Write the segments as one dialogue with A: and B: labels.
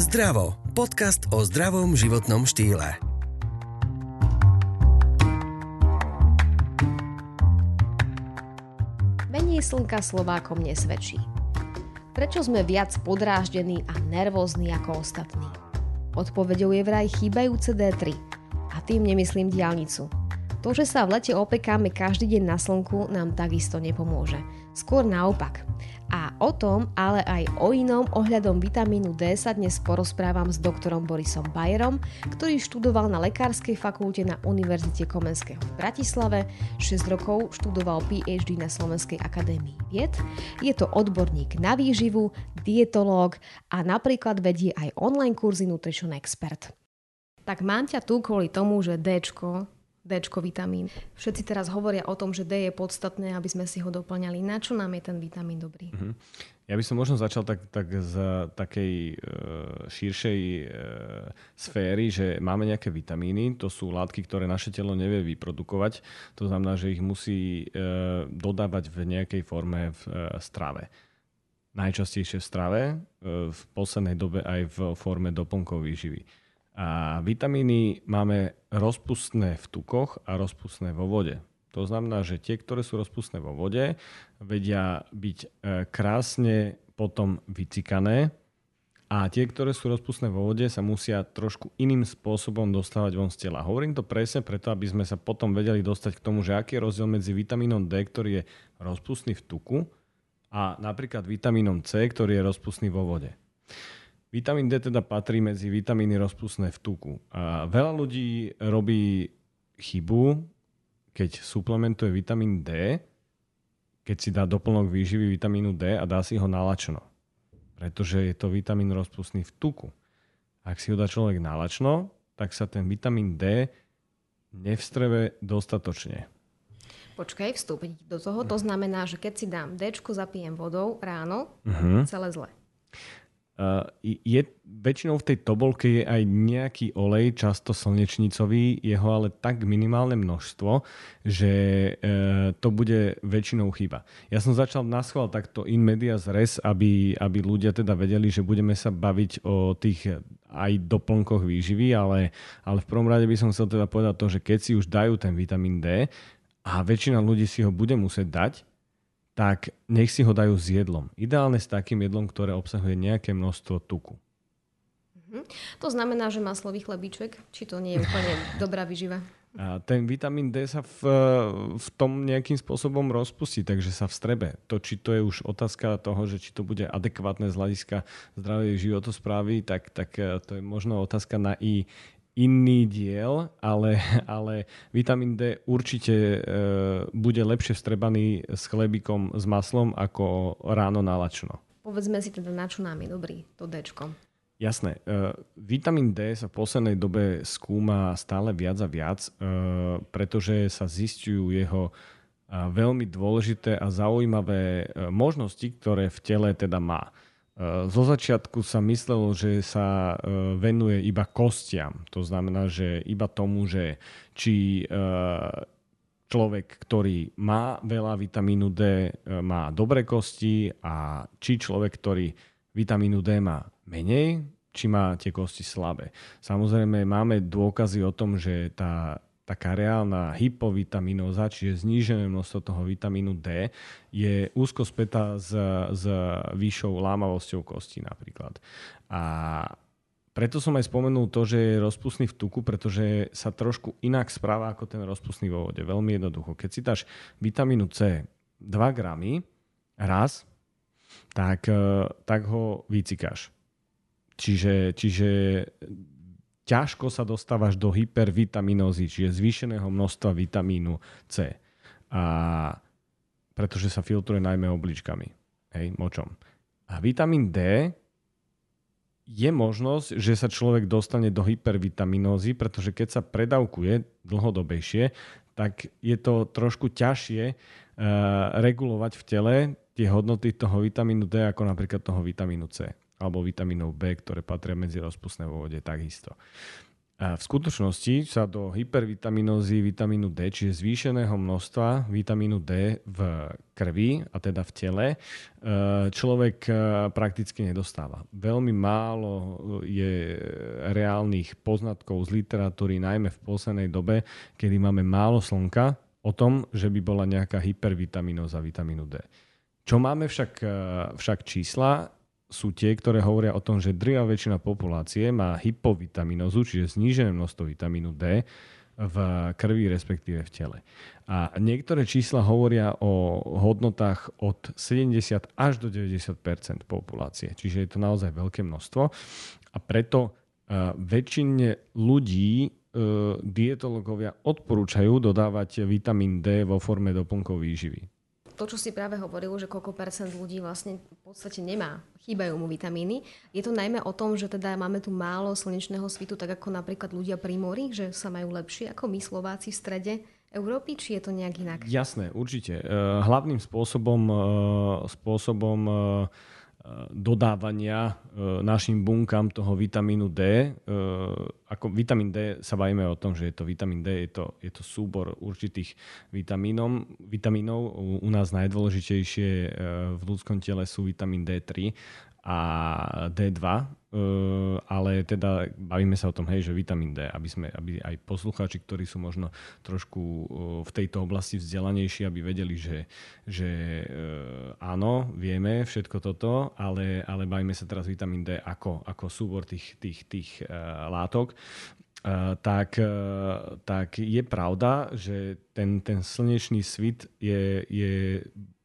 A: Zdravo. Podcast o zdravom životnom štýle.
B: Menej slnka Slovákom nesvedčí. Prečo sme viac podráždení a nervózni ako ostatní? Odpovedou je vraj chýbajúce D3. A tým nemyslím diálnicu. To, že sa v lete opekáme každý deň na slnku, nám takisto nepomôže. Skôr naopak. O tom, ale aj o inom ohľadom vitamínu D sa dnes porozprávam s doktorom Borisom Bajerom, ktorý študoval na Lekárskej fakulte na Univerzite Komenského v Bratislave, 6 rokov študoval PhD na Slovenskej akadémii vied, je to odborník na výživu, dietológ a napríklad vedie aj online kurzy Nutrition Expert. Tak mám ťa tu kvôli tomu, že D D vitamín. Všetci teraz hovoria o tom, že D je podstatné, aby sme si ho doplňali. Na čo nám je ten vitamín dobrý? Uh-huh.
C: Ja by som možno začal tak, tak z takej e, širšej e, sféry, že máme nejaké vitamíny, to sú látky, ktoré naše telo nevie vyprodukovať. To znamená, že ich musí e, dodávať v nejakej forme v e, strave. Najčastejšie v strave, v poslednej dobe aj v forme doplnkov výživy. A vitamíny máme rozpustné v tukoch a rozpustné vo vode. To znamená, že tie, ktoré sú rozpustné vo vode, vedia byť e, krásne potom vycikané a tie, ktoré sú rozpustné vo vode, sa musia trošku iným spôsobom dostávať von z tela. Hovorím to presne preto, aby sme sa potom vedeli dostať k tomu, že aký je rozdiel medzi vitamínom D, ktorý je rozpustný v tuku a napríklad vitamínom C, ktorý je rozpustný vo vode. Vitamín D teda patrí medzi vitamíny rozpustné v tuku. A veľa ľudí robí chybu, keď suplementuje vitamín D, keď si dá doplnok výživy vitamínu D a dá si ho nalačno. Pretože je to vitamín rozpustný v tuku. Ak si ho dá človek nalačno, tak sa ten vitamín D nevstrebe dostatočne.
B: Počkaj, vstúpiť do toho, to znamená, že keď si dám D, zapijem vodou ráno, uh-huh. celé zle.
C: Uh, je, väčšinou v tej tobolke je aj nejaký olej, často slnečnicový, jeho ale tak minimálne množstvo, že uh, to bude väčšinou chyba. Ja som začal na takto in medias res, aby, aby ľudia teda vedeli, že budeme sa baviť o tých aj doplnkoch výživy, ale, ale v prvom rade by som chcel teda povedať to, že keď si už dajú ten vitamín D a väčšina ľudí si ho bude musieť dať, tak nech si ho dajú s jedlom. Ideálne s takým jedlom, ktoré obsahuje nejaké množstvo tuku.
B: Mhm. To znamená, že maslový chlebíček, či to nie je úplne dobrá vyživa?
C: A ten vitamín D sa v, v tom nejakým spôsobom rozpustí, takže sa vstrebe. To, či to je už otázka toho, že či to bude adekvátne z hľadiska zdravej životosprávy, tak, tak eh, to je možno otázka na i iný diel, ale, ale vitamín D určite e, bude lepšie vstrebaný s chlebikom s maslom ako ráno na lačno.
B: Povedzme si teda, na čo nám je dobrý to D.
C: Jasné. E, vitamín D sa v poslednej dobe skúma stále viac a viac, e, pretože sa zistujú jeho e, veľmi dôležité a zaujímavé e, možnosti, ktoré v tele teda má. Zo začiatku sa myslelo, že sa eh, venuje iba kostiam. To znamená, že iba tomu, že či eh, človek, ktorý má veľa vitamínu D, má dobré kosti a či človek, ktorý vitamínu D má menej, či má tie kosti slabé. Samozrejme, máme dôkazy o tom, že tá taká reálna hypovitaminoza, čiže znížené množstvo toho vitamínu D, je úzko spätá s, s vyššou lámavosťou kostí napríklad. A preto som aj spomenul to, že je rozpustný v tuku, pretože sa trošku inak správa ako ten rozpustný vo vode. Veľmi jednoducho. Keď si dáš vitamínu C 2 gramy raz, tak, eh, tak ho vycikáš. Čiže, čiže ťažko sa dostávaš do hypervitaminózy, čiže zvýšeného množstva vitamínu C. A pretože sa filtruje najmä obličkami, hej, močom. A vitamín D je možnosť, že sa človek dostane do hypervitaminózy, pretože keď sa predávkuje dlhodobejšie, tak je to trošku ťažšie uh, regulovať v tele tie hodnoty toho vitamínu D ako napríklad toho vitamínu C alebo vitamínov B, ktoré patria medzi rozpustné vo vode takisto. v skutočnosti sa do hypervitaminózy vitamínu D, čiže zvýšeného množstva vitamínu D v krvi, a teda v tele, e, človek e, prakticky nedostáva. Veľmi málo je reálnych poznatkov z literatúry, najmä v poslednej dobe, kedy máme málo slnka, o tom, že by bola nejaká hypervitaminóza vitamínu D. Čo máme však, e, však čísla, sú tie, ktoré hovoria o tom, že drvá väčšina populácie má hypovitaminózu, čiže znížené množstvo vitamínu D v krvi, respektíve v tele. A niektoré čísla hovoria o hodnotách od 70 až do 90% populácie. Čiže je to naozaj veľké množstvo. A preto uh, väčšine ľudí uh, dietologovia odporúčajú dodávať vitamín D vo forme doplnkov výživy
B: to, čo si práve hovoril, že koľko percent ľudí vlastne v podstate nemá, chýbajú mu vitamíny. Je to najmä o tom, že teda máme tu málo slnečného svitu, tak ako napríklad ľudia pri mori, že sa majú lepšie ako my Slováci v strede Európy, či je to nejak inak?
C: Jasné, určite. Eh, hlavným spôsobom, eh, spôsobom eh, dodávania našim bunkám toho vitamínu D. Ako vitamín D sa bavíme o tom, že je to vitamín D, je to, je to súbor určitých vitamínov. vitamínov. U nás najdôležitejšie v ľudskom tele sú vitamín D3 a D2, e, ale teda bavíme sa o tom, hej, že vitamín D, aby, sme, aby aj poslucháči, ktorí sú možno trošku e, v tejto oblasti vzdelanejší, aby vedeli, že, že e, áno, vieme všetko toto, ale, ale bavíme sa teraz vitamín D ako, ako súbor tých, tých, tých látok. Uh, tak, uh, tak je pravda, že ten, ten slnečný svit je, je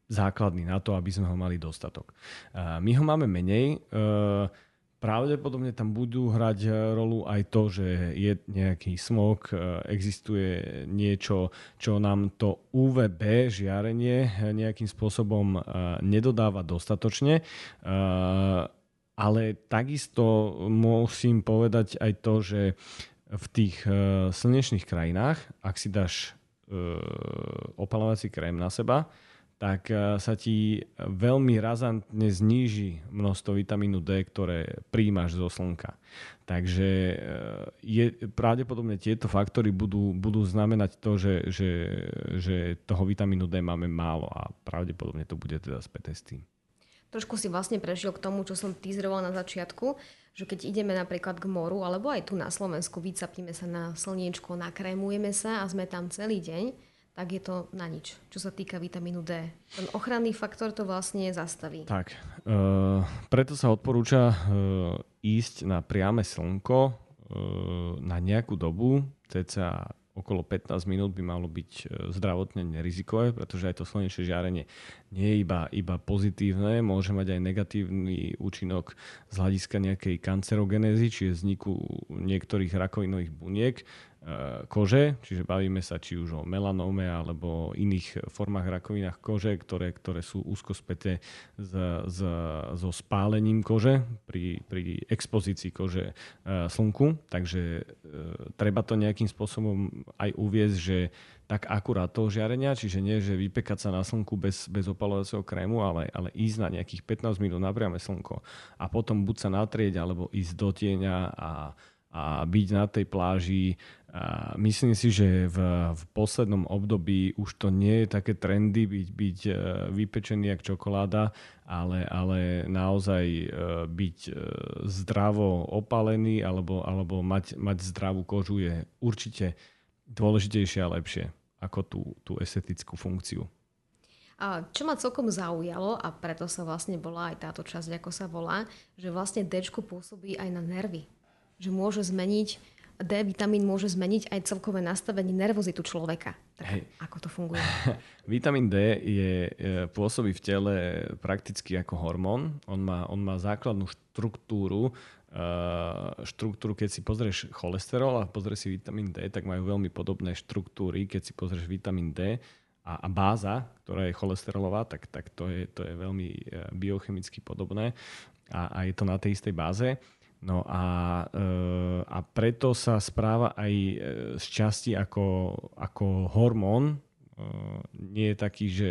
C: základný na to, aby sme ho mali dostatok. My ho máme menej. E, pravdepodobne tam budú hrať rolu aj to, že je nejaký smog, e, existuje niečo, čo nám to UVB žiarenie nejakým spôsobom e, nedodáva dostatočne. Ale takisto musím povedať aj to, že v tých slnečných krajinách, ak si dáš opalovací krém na seba, tak eh, sa ti veľmi razantne zníži množstvo vitamínu D, ktoré príjmaš zo slnka. Takže eh, je, pravdepodobne tieto faktory budú, budú znamenať to, že, že, že toho vitamínu D máme málo a pravdepodobne to bude teda späté s tým.
B: Trošku si vlastne prešiel k tomu, čo som týzroval na začiatku, že keď ideme napríklad k moru, alebo aj tu na Slovensku, vycapíme sa na slniečko, nakrémujeme sa a sme tam celý deň, tak je to na nič, čo sa týka vitamínu D. Ten ochranný faktor to vlastne zastaví.
C: Tak, e, preto sa odporúča e, ísť na priame slnko e, na nejakú dobu, cca okolo 15 minút by malo byť e, zdravotne nerizikové, pretože aj to slnečné žiarenie nie je iba, iba pozitívne, môže mať aj negatívny účinok z hľadiska nejakej kancerogenézy, čiže vzniku niektorých rakovinových buniek kože, čiže bavíme sa či už o melanóme alebo iných formách rakovinách kože, ktoré, ktoré sú úzko späté s, s, so spálením kože pri, pri expozícii kože e, slnku. Takže e, treba to nejakým spôsobom aj uviezť, že tak akurát toho žiarenia, čiže nie, že vypekať sa na slnku bez, bez opalovacieho krému, ale, ale ísť na nejakých 15 minút na priame slnko a potom buď sa natrieť, alebo ísť do tieňa a, a byť na tej pláži a myslím si, že v, v poslednom období už to nie je také trendy byť, byť e, vypečený jak čokoláda, ale, ale naozaj e, byť e, zdravo opalený alebo, alebo mať, mať zdravú kožu je určite dôležitejšie a lepšie ako tú, tú estetickú funkciu.
B: A čo ma celkom zaujalo, a preto sa vlastne volá aj táto časť, ako sa volá, že vlastne D pôsobí aj na nervy. Že môže zmeniť D vitamín môže zmeniť aj celkové nastavenie nervozitu človeka. Tak Hej. ako to funguje?
C: vitamín D je, pôsobí v tele prakticky ako hormón. On má, on má základnú štruktúru, štruktúru, keď si pozrieš cholesterol a pozrieš si vitamín D, tak majú veľmi podobné štruktúry. Keď si pozrieš vitamín D a, a báza, ktorá je cholesterolová, tak, tak to, je, to je veľmi e, biochemicky podobné a, a je to na tej istej báze. No a, e, a preto sa správa aj e, z časti ako, ako hormón, e, nie je taký, že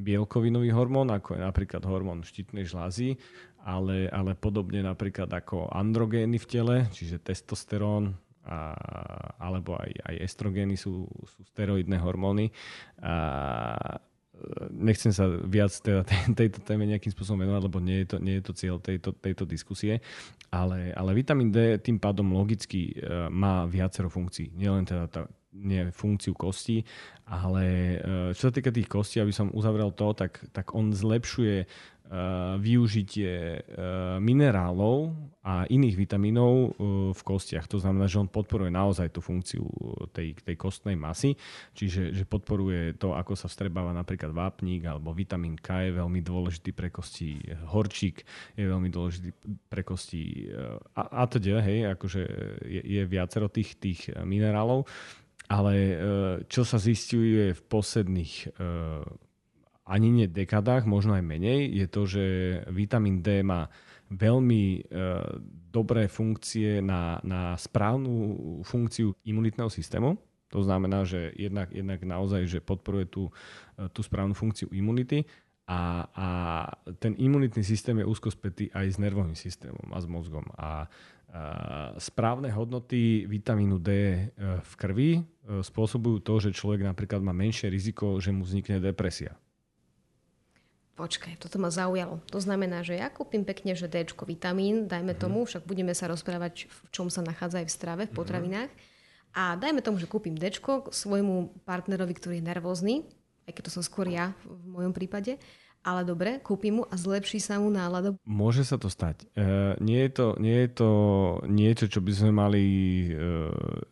C: bielkovinový hormón, ako je napríklad hormón štítnej žlázy, ale, ale podobne napríklad ako androgény v tele, čiže testosterón a, alebo aj, aj estrogény sú, sú steroidné hormóny. A, nechcem sa viac teda tejto téme nejakým spôsobom venovať, lebo nie je to, nie je to cieľ tejto, tejto diskusie, ale, ale vitamín D tým pádom logicky e, má viacero funkcií. Nielen teda tá, nie funkciu kosti, ale e, čo sa týka tých kostí, aby som uzavrel to, tak, tak on zlepšuje využitie uh, minerálov a iných vitamínov uh, v kostiach. To znamená, že on podporuje naozaj tú funkciu tej, tej kostnej masy, čiže že podporuje to, ako sa vstrebáva napríklad vápnik alebo vitamín K je veľmi dôležitý pre kosti, horčík je veľmi dôležitý pre kosti a, a teda, hej, akože je, je viacero tých, tých minerálov. Ale čo sa zistuje v posledných ani nie dekadách, možno aj menej, je to, že vitamín D má veľmi e, dobré funkcie na, na správnu funkciu imunitného systému. To znamená, že jednak, jednak naozaj že podporuje tú, e, tú správnu funkciu imunity a, a ten imunitný systém je úzko spätý aj s nervovým systémom a s mozgom. A, a správne hodnoty vitamínu D e, v krvi e, spôsobujú to, že človek napríklad má menšie riziko, že mu vznikne depresia
B: Počkaj, toto ma zaujalo. To znamená, že ja kúpim pekne, že D vitamín, dajme mm-hmm. tomu, však budeme sa rozprávať, v čom sa nachádza aj v strave, v mhm. potravinách. Mm-hmm. A dajme tomu, že kúpim D svojmu partnerovi, ktorý je nervózny, aj keď to som skôr ja v mojom prípade ale dobre, kúpim mu a zlepší sa mu nálada.
C: Môže sa to stať. E, nie, je to, nie je to niečo, čo by sme mali e,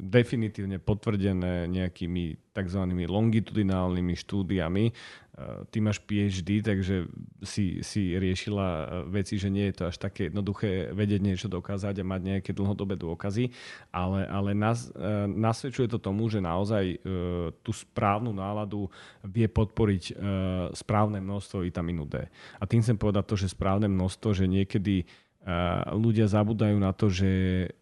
C: definitívne potvrdené nejakými tzv. longitudinálnymi štúdiami. Eh, ty máš PhD, takže si, si riešila eh, veci, že nie je to až také jednoduché vedieť niečo dokázať a mať nejaké dlhodobé dôkazy, ale, ale nás, eh, nasvedčuje to tomu, že naozaj tú správnu náladu vie podporiť správne množstvo vitamínu D. A tým chcem povedať to, že správne množstvo, že niekedy ľudia zabudajú na to, že,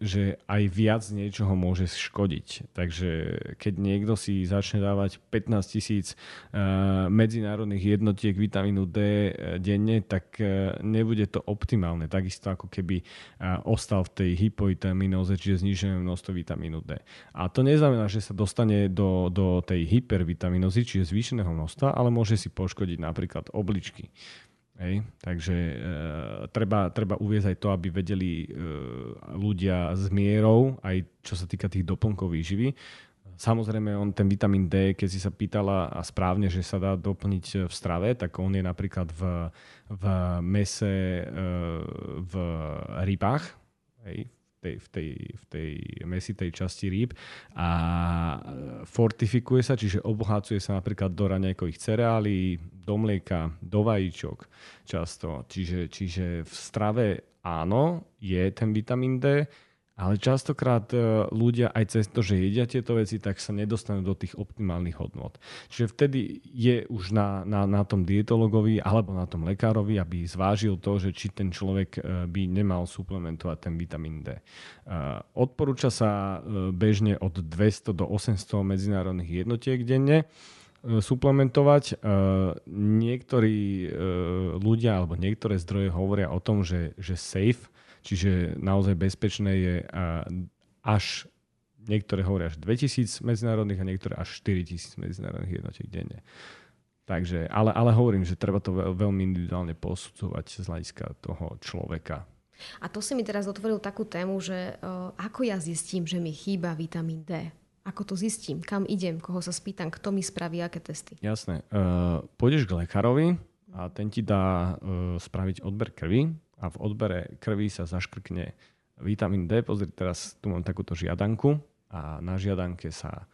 C: že aj viac niečoho môže škodiť. Takže keď niekto si začne dávať 15 tisíc medzinárodných jednotiek vitamínu D e, denne, tak e, nebude to optimálne. Takisto ako keby ostal v tej hypovitaminóze, čiže znižené množstvo vitamínu D. A to neznamená, že sa dostane do, do tej hypervitaminózy, čiže zvýšeného množstva, ale môže si poškodiť napríklad obličky. Hej? Takže e, treba, treba uviezť aj to, aby vedeli e, ľudia s mierou, aj čo sa týka tých doplnkov výživy. Samozrejme, on ten vitamín D, keď si sa pýtala a správne, že sa dá doplniť v strave, tak on je napríklad v, v mese, e, v rybách, hej, tej, v, tej, v tej mesitej časti rýb a fortifikuje sa, čiže obohacuje sa napríklad do raňajkových cereálií, do mlieka, do vajíčok často. Čiže, čiže v strave áno, je ten vitamín D, ale častokrát e, ľudia aj cez to, že jedia tieto veci, tak sa nedostanú do tých optimálnych hodnot. Čiže vtedy je už na, na, na tom dietologovi alebo na tom lekárovi, aby zvážil to, že či ten človek e, by nemal suplementovať ten vitamín D. E, odporúča sa bežne od 200 do 800 medzinárodných jednotiek denne suplementovať. Niektorí ľudia alebo niektoré zdroje hovoria o tom, že, že safe Čiže naozaj bezpečné je až niektoré hovoria až 2000 medzinárodných a niektoré až 4000 medzinárodných jednotiek denne. Takže, ale, ale hovorím, že treba to veľmi individuálne posudzovať z hľadiska toho človeka.
B: A to si mi teraz otvoril takú tému, že uh, ako ja zistím, že mi chýba vitamín D? Ako to zistím? Kam idem? Koho sa spýtam? Kto mi spraví aké testy?
C: Jasné. Uh, pôjdeš k lekárovi a ten ti dá uh, spraviť odber krvi a v odbere krvi sa zaškrkne vitamín D. Pozri, teraz tu mám takúto žiadanku a na žiadanke sa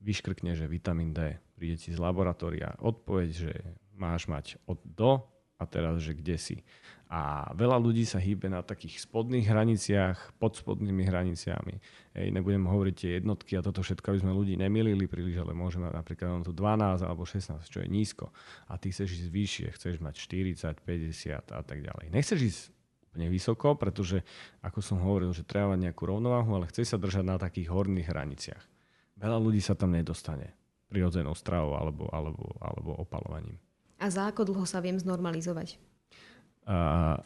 C: vyškrkne, že vitamín D. Príde ti z laboratória odpoveď, že máš mať od do a teraz, že kde si. A veľa ľudí sa hýbe na takých spodných hraniciach, pod spodnými hraniciami. Ej, nebudem hovoriť tie jednotky a toto všetko, aby sme ľudí nemilili príliš, ale môžeme napríklad tu 12 alebo 16, čo je nízko. A ty chceš ísť vyššie, chceš mať 40, 50 a tak ďalej. Nechceš ísť úplne vysoko, pretože, ako som hovoril, že treba mať nejakú rovnováhu, ale chce sa držať na takých horných hraniciach. Veľa ľudí sa tam nedostane prirodzenou stravou alebo, alebo, alebo opalovaním.
B: A za ako dlho sa viem znormalizovať?
C: A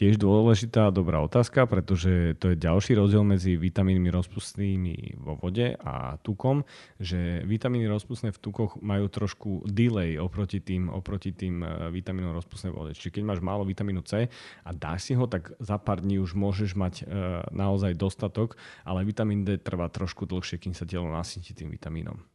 C: tiež dôležitá dobrá otázka, pretože to je ďalší rozdiel medzi vitamínmi rozpustnými vo vode a tukom, že vitamíny rozpustné v tukoch majú trošku delay oproti tým, oproti tým e, vitamínom rozpustnej vode. Čiže keď máš málo vitamínu C a dáš si ho, tak za pár dní už môžeš mať e, naozaj dostatok, ale vitamín D trvá trošku dlhšie, kým sa telo nasytí tým vitamínom.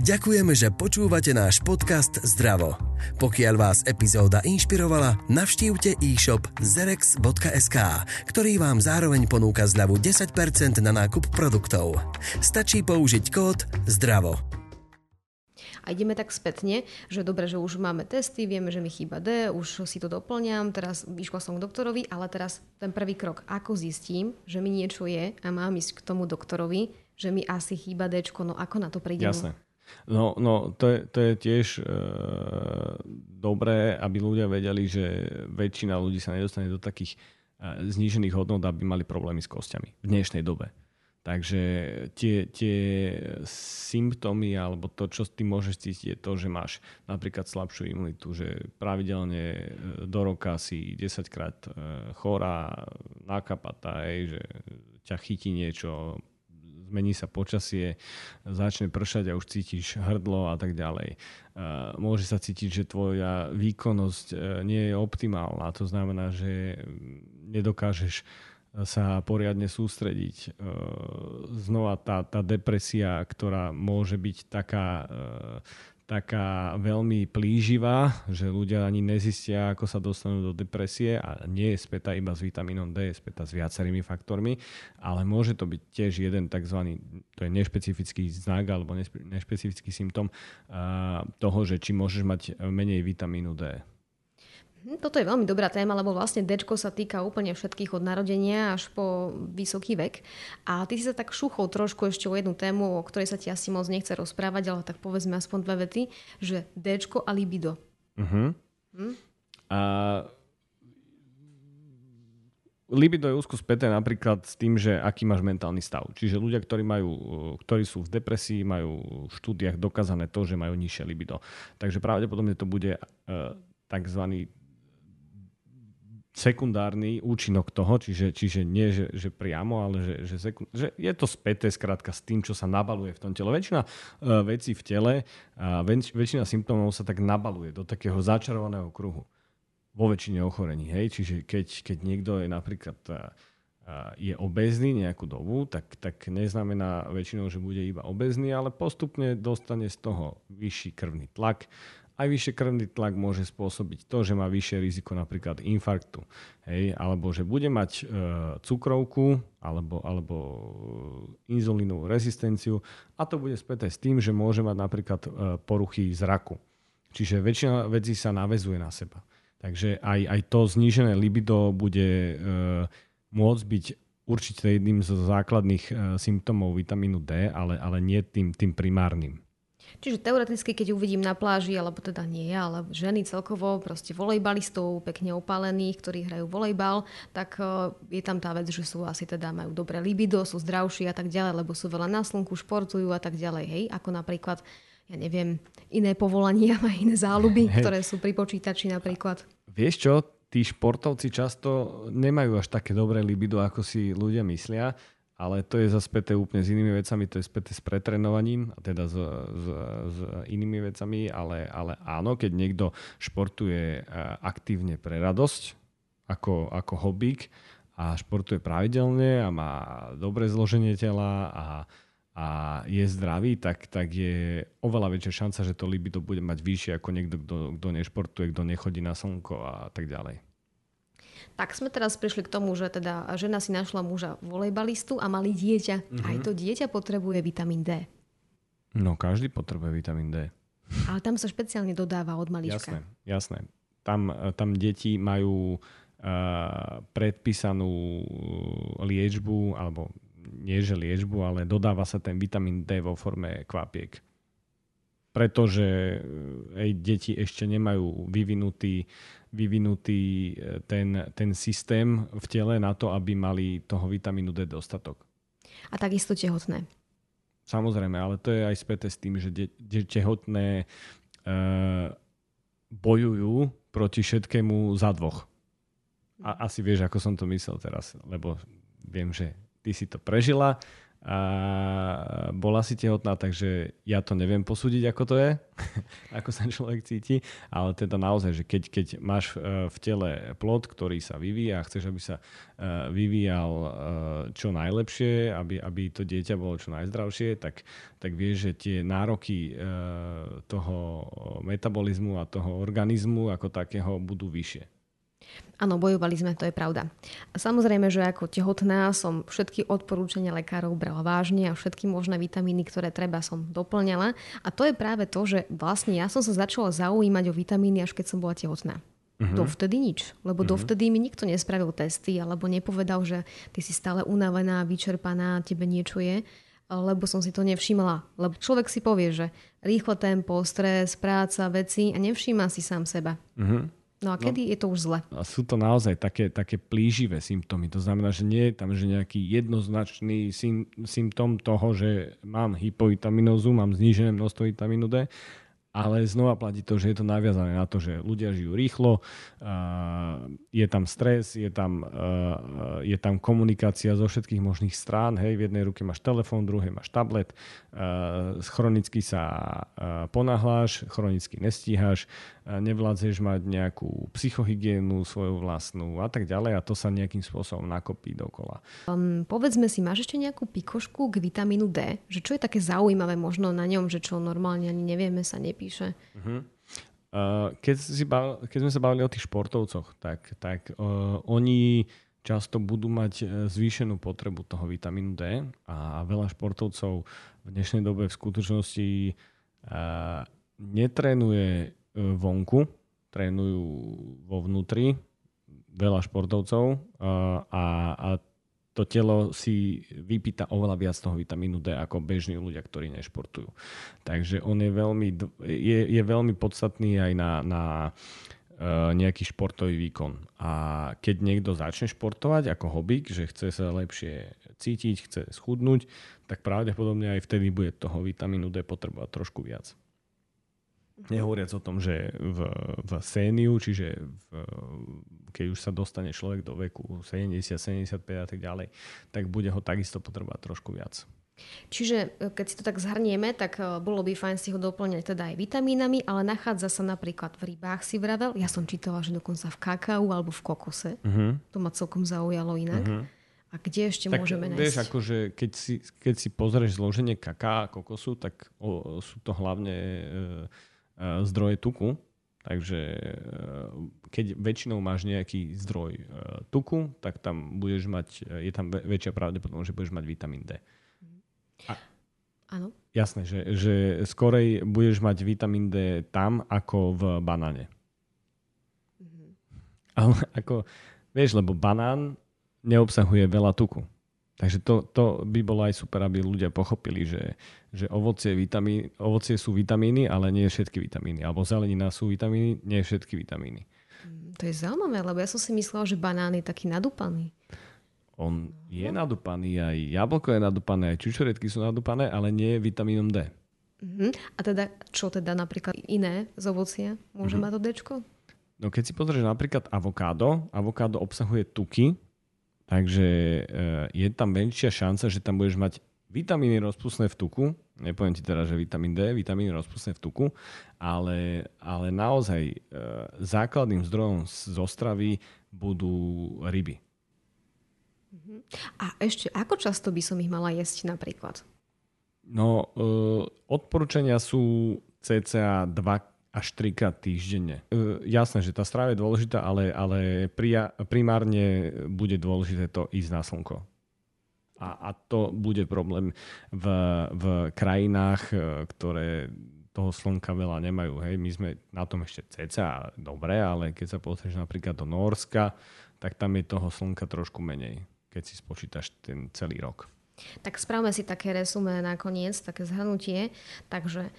A: Ďakujeme, že počúvate náš podcast Zdravo. Pokiaľ vás epizóda inšpirovala, navštívte e-shop zerex.sk, ktorý vám zároveň ponúka zľavu 10% na nákup produktov. Stačí použiť kód ZDRAVO.
B: A ideme tak spätne, že dobre, že už máme testy, vieme, že mi chýba D, už si to doplňam, teraz išla som k doktorovi, ale teraz ten prvý krok, ako zistím, že mi niečo je a mám ísť k tomu doktorovi, že mi asi chýba D, no ako na to prídem?
C: Jasné. No, no to, je, to je tiež e, dobré, aby ľudia vedeli, že väčšina ľudí sa nedostane do takých e, znížených hodnot, aby mali problémy s kostiami v dnešnej dobe. Takže tie, tie symptómy alebo to, čo ty môžeš cítiť, je to, že máš napríklad slabšiu imunitu, že pravidelne e, do roka si 10 krát e, chorá, nakapatá, že ťa chytí niečo, zmení sa počasie, začne pršať a už cítiš hrdlo a tak ďalej. Môže sa cítiť, že tvoja výkonnosť e, nie je optimálna. To znamená, že nedokážeš sa poriadne sústrediť. E, znova tá, tá depresia, ktorá môže byť taká e, taká veľmi plíživá, že ľudia ani nezistia, ako sa dostanú do depresie a nie je spätá iba s vitamínom D, je spätá s viacerými faktormi, ale môže to byť tiež jeden tzv. to je nešpecifický znak alebo nešpecifický symptom toho, že či môžeš mať menej vitamínu D.
B: Hm, toto je veľmi dobrá téma, lebo vlastne D sa týka úplne všetkých od narodenia až po vysoký vek. A ty si sa tak šuchol trošku ešte o jednu tému, o ktorej sa ti asi moc nechce rozprávať, ale tak povedzme aspoň dve vety, že D a libido. Uh-huh.
C: Hm? A libido je úzko späté napríklad s tým, že aký máš mentálny stav. Čiže ľudia, ktorí, majú, ktorí sú v depresii, majú v štúdiách dokázané to, že majú nižšie libido. Takže pravdepodobne to bude uh, tzv sekundárny účinok toho, čiže, čiže nie, že, že priamo, ale že, že, sekund, že je to späté skrátka s tým, čo sa nabaluje v tom tele. Väčšina uh, vecí v tele, a väč, väčšina symptómov sa tak nabaluje do takého začarovaného kruhu vo väčšine ochorení. Hej? Čiže keď, keď niekto je napríklad uh, je obezný nejakú dobu, tak, tak neznamená väčšinou, že bude iba obezný, ale postupne dostane z toho vyšší krvný tlak, aj vyššie krvný tlak môže spôsobiť to, že má vyššie riziko napríklad infarktu. Hej, alebo že bude mať e, cukrovku alebo, alebo inzulínovú rezistenciu a to bude späté s tým, že môže mať napríklad e, poruchy zraku. Čiže väčšina vecí sa navezuje na seba. Takže aj, aj to znížené libido bude e, môcť byť určite jedným zo základných e, symptómov vitamínu D, ale, ale nie tým, tým primárnym.
B: Čiže teoreticky, keď uvidím na pláži, alebo teda nie ja, ale ženy celkovo, proste volejbalistov, pekne opálených, ktorí hrajú volejbal, tak uh, je tam tá vec, že sú asi teda majú dobré libido, sú zdravší a tak ďalej, lebo sú veľa na slnku, športujú a tak ďalej, hej, ako napríklad ja neviem, iné povolania a iné záľuby, hey. ktoré sú pri počítači napríklad.
C: Vieš čo, tí športovci často nemajú až také dobré libido, ako si ľudia myslia ale to je zase späté úplne s inými vecami, to je späté s pretrenovaním, teda s, s, s inými vecami, ale, ale áno, keď niekto športuje e, aktívne pre radosť, ako, ako hobík a športuje pravidelne a má dobré zloženie tela a, a je zdravý, tak, tak je oveľa väčšia šanca, že to libido bude mať vyššie ako niekto, kto, kto nešportuje, kto nechodí na slnko a tak ďalej.
B: Tak sme teraz prišli k tomu, že teda žena si našla muža volejbalistu a mali dieťa. Mm-hmm. Aj to dieťa potrebuje vitamín D.
C: No, každý potrebuje vitamín D.
B: Ale tam sa špeciálne dodáva od malička.
C: Jasné, jasné. Tam, tam deti majú uh, predpísanú liečbu, alebo nie že liečbu, ale dodáva sa ten vitamín D vo forme kvapiek. Pretože ej, deti ešte nemajú vyvinutý vyvinutý e, ten, ten systém v tele na to, aby mali toho vitamínu D dostatok.
B: A takisto tehotné.
C: Samozrejme, ale to je aj späté s tým, že de- de- tehotné e, bojujú proti všetkému za dvoch. A asi vieš, ako som to myslel teraz, lebo viem, že ty si to prežila a bola si tehotná, takže ja to neviem posúdiť, ako to je, ako sa človek cíti, ale teda naozaj, že keď, keď máš e, v tele plod, ktorý sa vyvíja a chceš, aby sa e, vyvíjal e, čo najlepšie, aby, aby to dieťa bolo čo najzdravšie, tak, tak vieš, že tie nároky toho metabolizmu a toho organizmu ako takého budú vyššie.
B: Áno, bojovali sme, to je pravda. A samozrejme, že ako tehotná som všetky odporúčania lekárov brala vážne a všetky možné vitamíny, ktoré treba som doplňala. A to je práve to, že vlastne ja som sa začala zaujímať o vitamíny, až keď som bola tehotná. Uh-huh. Dovtedy nič, lebo uh-huh. dovtedy mi nikto nespravil testy alebo nepovedal, že ty si stále unavená, vyčerpaná, tebe niečo je lebo som si to nevšimla. Lebo človek si povie, že rýchlo tempo, stres, práca, veci a nevšíma si sám seba. Uh-huh. No a no. kedy no, je to už zle?
C: A sú to naozaj také, také plíživé symptómy. To znamená, že nie je tam že nejaký jednoznačný symptóm toho, že mám hypovitaminózu, mám znížené množstvo vitamínu D, ale znova platí to, že je to naviazané na to, že ľudia žijú rýchlo, je tam stres, je tam, je tam komunikácia zo všetkých možných strán. Hej, v jednej ruke máš telefón, v druhej máš tablet, chronicky sa ponáhľaš, chronicky nestíhaš, nevládzeš mať nejakú psychohygienu svoju vlastnú a tak ďalej a to sa nejakým spôsobom nakopí dokola.
B: Um, povedzme si, máš ešte nejakú pikošku k vitamínu D? Že čo je také zaujímavé možno na ňom, že čo normálne ani nevieme, sa nepíše? Uh-huh.
C: Uh, keď, si bav, keď sme sa bavili o tých športovcoch, tak, tak uh, oni často budú mať e, zvýšenú potrebu toho vitamínu D a veľa športovcov v dnešnej dobe v skutočnosti uh, netrenuje E, vonku, trénujú vo vnútri, veľa športovcov a, a to telo si vypýta oveľa viac toho vitamínu D ako bežní ľudia, ktorí nešportujú. Takže on je veľmi, je, je veľmi podstatný aj na, na e, nejaký športový výkon. A keď niekto začne športovať ako hobík, že chce sa lepšie cítiť, chce schudnúť, tak pravdepodobne aj vtedy bude toho vitamínu D potrebovať trošku viac. Nehovoriac o tom, že v, v séniu, čiže v, keď už sa dostane človek do veku 70, 75 a tak ďalej, tak bude ho takisto potrebovať trošku viac.
B: Čiže e, keď si to tak zhrnieme, tak e, bolo by fajn si ho doplňať teda aj vitamínami, ale nachádza sa napríklad v rybách si vravel. Ja som čítala, že dokonca v kakao alebo v kokose. Uh-huh. To ma celkom zaujalo inak. Uh-huh. A kde ešte tak môžeme nájsť?
C: Vieš, akože keď si, keď si pozrieš zloženie kaká a kokosu, tak o, sú to hlavne e, E, zdroje tuku. Takže e, keď väčšinou máš nejaký zdroj e, tuku, tak tam budeš mať, je tam väčšia pravdepodobnosť, že budeš mať vitamín D.
B: A, Áno.
C: Jasné, že, že skorej budeš mať vitamín D tam, ako v banáne. Mm-hmm. Ale ako, vieš, lebo banán neobsahuje veľa tuku. Takže to, to by bolo aj super, aby ľudia pochopili, že, že ovocie, vitamí, ovocie sú vitamíny, ale nie všetky vitamíny. Alebo zelenina sú vitamíny, nie všetky vitamíny.
B: Mm, to je zaujímavé, lebo ja som si myslela, že banán je taký nadúpaný.
C: On je no. nadúpaný, aj jablko je nadúpané, aj čučoretky sú nadúpané, ale nie je vitamínom D.
B: Uh-huh. A teda, čo teda napríklad iné z ovocia môže uh-huh. mať to Dčko?
C: No keď si pozrieš napríklad avokádo, avokádo obsahuje tuky, Takže eh, je tam väčšia šanca, že tam budeš mať vitamíny rozpustné v tuku, nepoviem ti teraz, že vitamín D, vitamíny rozpustné v tuku, ale, ale naozaj e, základným zdrojom zo stravy budú ryby.
B: A ešte, ako často by som ich mala jesť napríklad?
C: No, e, odporúčania sú cca 2 až trikrát týždenne. E, jasné, že tá strava je dôležitá, ale, ale pria, primárne bude dôležité to ísť na slnko. A, a to bude problém v, v krajinách, e, ktoré toho slnka veľa nemajú. Hej. My sme na tom ešte ceca dobre, ale keď sa pozrieš napríklad do Norska, tak tam je toho slnka trošku menej, keď si spočítaš ten celý rok.
B: Tak správame si také resume nakoniec, také zhrnutie. Takže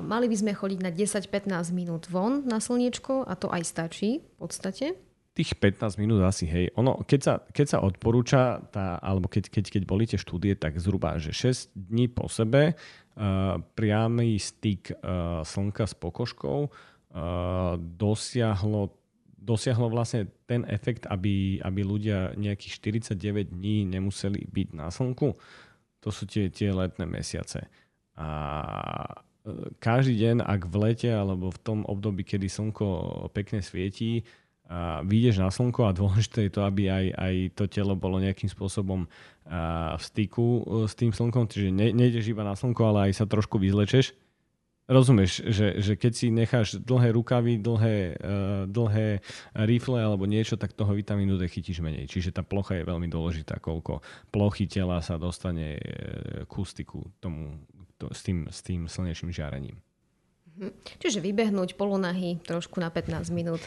B: mali by sme chodiť na 10-15 minút von na slniečko a to aj stačí v podstate.
C: Tých 15 minút asi, hej. Ono, keď sa, keď sa odporúča, tá, alebo keď, keď, keď boli tie štúdie, tak zhruba, že 6 dní po sebe uh, priamy styk uh, slnka s pokožkou dosiahlo, dosiahlo vlastne ten efekt, aby, aby ľudia nejakých 49 dní nemuseli byť na slnku. To sú tie, tie letné mesiace. A každý deň, ak v lete alebo v tom období, kedy slnko pekne svietí, a vyjdeš na slnko a dôležité je to, aby aj, aj to telo bolo nejakým spôsobom v styku e, s tým slnkom, čiže ne, nejdeš iba na slnko, ale aj sa trošku vyzlečeš. Rozumieš, že, že keď si necháš dlhé rukavy, dlhé, uh, dlhé rifle alebo niečo, tak toho vitamínu D chytíš menej. Čiže tá plocha je veľmi dôležitá, koľko plochy tela sa dostane ku styku tomu, to, s, tým, s tým slnečným žiarením.
B: Mhm. Čiže vybehnúť polonahy trošku na 15 minút.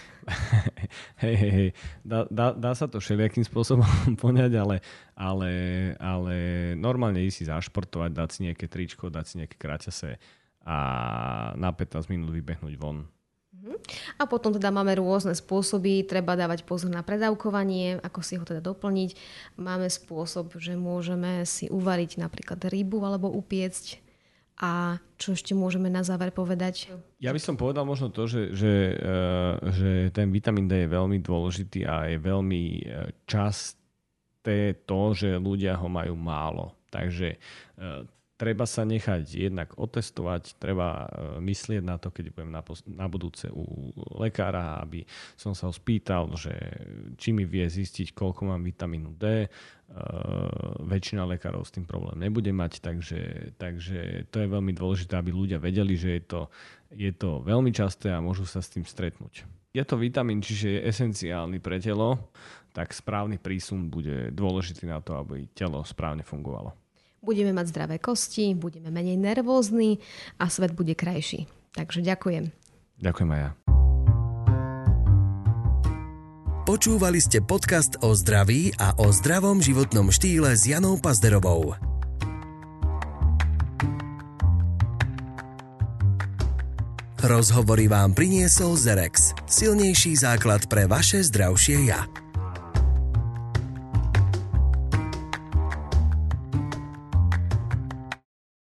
C: hej, hej, hej. Dá, dá, dá sa to všelijakým spôsobom poňať, ale, ale, ale normálne ísť si zašportovať, dať si nejaké tričko, dať si nejaké kraťase a na 15 minút vybehnúť von.
B: Mhm. A potom teda máme rôzne spôsoby, treba dávať pozor na predávkovanie, ako si ho teda doplniť. Máme spôsob, že môžeme si uvariť napríklad rybu alebo upiecť a čo ešte môžeme na záver povedať?
C: Ja by som povedal možno to, že, že, uh, že ten vitamín D je veľmi dôležitý a je veľmi uh, časté to, že ľudia ho majú málo. Takže uh, treba sa nechať jednak otestovať, treba myslieť na to, keď budem na, na budúce u lekára, aby som sa ho spýtal, že či mi vie zistiť, koľko mám vitamínu D, Uh, väčšina lekárov s tým problém nebude mať, takže, takže to je veľmi dôležité, aby ľudia vedeli, že je to, je to veľmi časté a môžu sa s tým stretnúť. Je to vitamín, čiže je esenciálny pre telo, tak správny prísun bude dôležitý na to, aby telo správne fungovalo.
B: Budeme mať zdravé kosti, budeme menej nervózni a svet bude krajší. Takže ďakujem.
C: Ďakujem aj ja.
A: Počúvali ste podcast o zdraví a o zdravom životnom štýle s Janou Pazderovou. Rozhovory vám priniesol Zerex, silnejší základ pre vaše zdravšie ja.